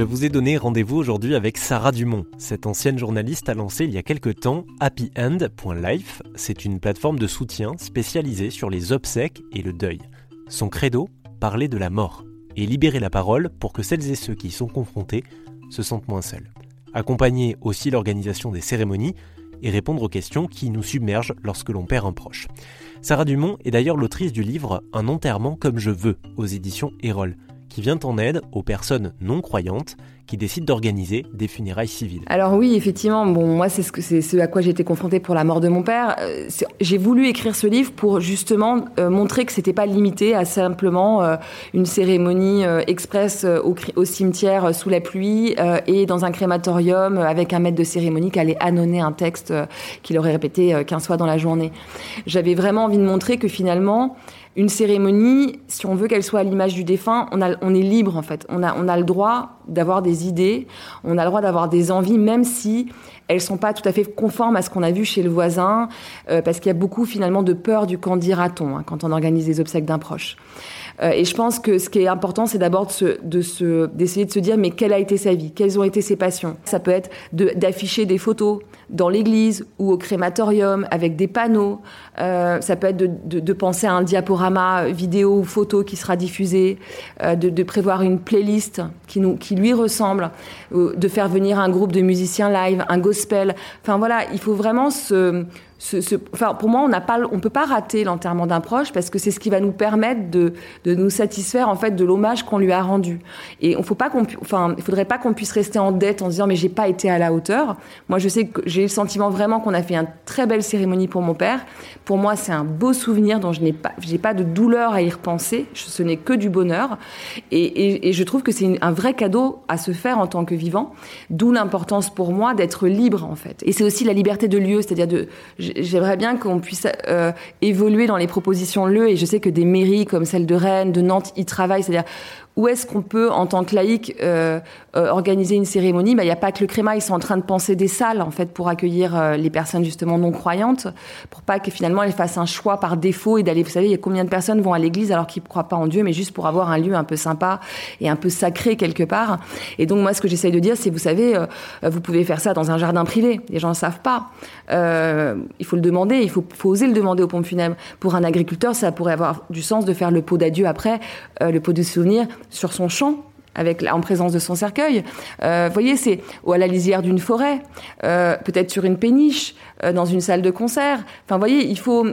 Je vous ai donné rendez-vous aujourd'hui avec Sarah Dumont. Cette ancienne journaliste a lancé il y a quelques temps happyend.life. C'est une plateforme de soutien spécialisée sur les obsèques et le deuil. Son credo Parler de la mort et libérer la parole pour que celles et ceux qui y sont confrontés se sentent moins seuls. Accompagner aussi l'organisation des cérémonies et répondre aux questions qui nous submergent lorsque l'on perd un proche. Sarah Dumont est d'ailleurs l'autrice du livre Un enterrement comme je veux aux éditions Erol qui vient en aide aux personnes non croyantes qui décident d'organiser des funérailles civiles. Alors oui, effectivement, bon, moi c'est ce, à quoi j'ai été confrontée pour la mort de mon père. Euh, j'ai voulu écrire ce livre pour justement euh, montrer que c'était pas limité à simplement euh, une cérémonie express au, cimetière sous la pluie et dans un crématorium avec un maître de cérémonie qui allait annoncer un texte qu'il aurait répété 15 fois dans la journée. J'avais vraiment envie de montrer que finalement, une cérémonie, si on veut qu'elle soit à l'image du défunt, on est libre en fait. On a, on a le droit d'avoir des idées, on a le droit d'avoir des envies, même si elles sont pas tout à fait conformes à ce qu'on a vu chez le voisin, euh, parce qu'il y a beaucoup finalement de peur du quand dira-t-on hein, quand on organise les obsèques d'un proche. Euh, et je pense que ce qui est important, c'est d'abord de se, d'essayer de se dire, mais quelle a été sa vie? Quelles ont été ses passions? Ça peut être d'afficher des photos dans l'église ou au crématorium avec des panneaux. Euh, ça peut être de, de, penser à un diaporama vidéo ou photo qui sera diffusé, de, de, prévoir une playlist qui lui ressemble, euh, de faire venir un groupe de musiciens live, un gospel. Enfin voilà, il faut vraiment se enfin, pour moi, on on peut pas rater l'enterrement d'un proche parce que c'est ce qui va nous permettre de, nous satisfaire en fait de l'hommage qu'on lui a rendu. Et on faut pas qu'on, enfin, il faudrait pas qu'on puisse rester en dette en disant mais j'ai pas été à la hauteur. Moi, je sais que j'ai le sentiment vraiment qu'on a fait une très belle cérémonie pour mon père. Pour moi, c'est un beau souvenir dont je n'ai pas, j'ai pas de douleur à y repenser. Ce n'est que du bonheur. Et, et, et je trouve que c'est un vrai cadeau à se faire en tant que vivant. D'où l'importance pour moi d'être libre en fait. Et c'est aussi la liberté de lieu, c'est-à-dire de j'aimerais bien qu'on puisse euh, évoluer dans les propositions lieu et je sais que des mairies comme celle de Rennes, de Nantes y travaillent, c'est-à-dire où est-ce qu'on peut, en tant que laïc, euh, euh, organiser une cérémonie bah, Il n'y a pas que le créma, ils sont en train de penser des salles, en fait, pour accueillir euh, les personnes, justement, non croyantes, pour pas que finalement elles fassent un choix par défaut et d'aller, vous savez, il y a combien de personnes vont à l'église alors qu'ils ne croient pas en Dieu, mais juste pour avoir un lieu un peu sympa et un peu sacré quelque part. Et donc, moi, ce que j'essaye de dire, c'est, vous savez, vous pouvez faire ça dans un jardin privé. Les gens ne savent pas. il faut le demander, il faut, faut, oser le demander aux pompes funèbres. Pour un agriculteur, ça pourrait avoir du sens de faire le pot d'adieu après, le pot de souvenir sur son champ avec en présence de son cercueil. Euh, vous voyez, c'est ou à la lisière d'une forêt, euh, peut-être sur une péniche, euh, dans une salle de concert. Enfin, vous voyez, il faut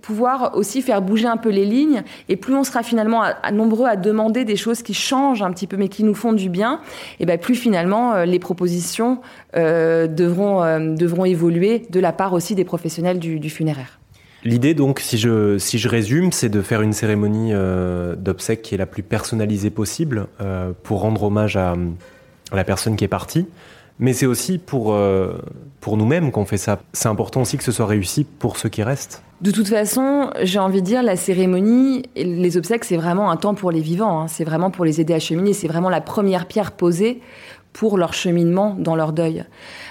pouvoir aussi faire bouger un peu les lignes. Et plus on sera finalement à, nombreux à demander des choses qui changent un petit peu, mais qui nous font du bien, et ben plus finalement les propositions devront devront évoluer de la part aussi des professionnels du, du funéraire. L'idée donc, si je, si je résume, c'est de faire une cérémonie euh, d'obsèques qui est la plus personnalisée possible euh, pour rendre hommage à, la personne qui est partie. Mais c'est aussi pour, euh, pour nous-mêmes qu'on fait ça. C'est important aussi que ce soit réussi pour ceux qui restent. De toute façon, j'ai envie de dire, la cérémonie, les obsèques, c'est vraiment un temps pour les vivants. Hein. C'est vraiment pour les aider à cheminer. C'est vraiment la première pierre posée pour leur cheminement dans leur deuil.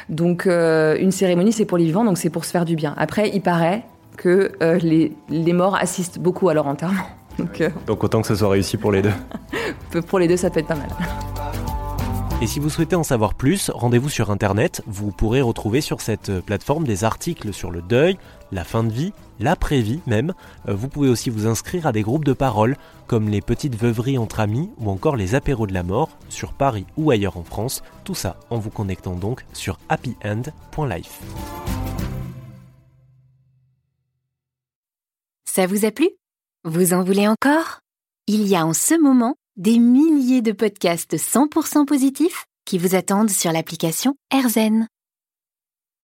Donc, euh, une cérémonie, c'est pour les vivants, donc c'est pour se faire du bien. Après, il paraît que euh, les, les, morts assistent beaucoup à leur enterrement. Donc, euh... Donc autant que ce soit réussi pour les deux. pour les deux, ça peut être pas mal. Et si vous souhaitez en savoir plus, rendez-vous sur Internet. Vous pourrez retrouver sur cette plateforme des articles sur le deuil, la fin de vie, l'après-vie même. Euh, vous pouvez aussi vous inscrire à des groupes de parole, comme les petites veuveries entre amis ou encore les apéros de la mort, sur Paris ou ailleurs en France. Tout ça en vous connectant donc sur happyend.life. Ça vous a plu? Vous en voulez encore? Il y a en ce moment des milliers de podcasts 100% positifs qui vous attendent sur l'application AirZen.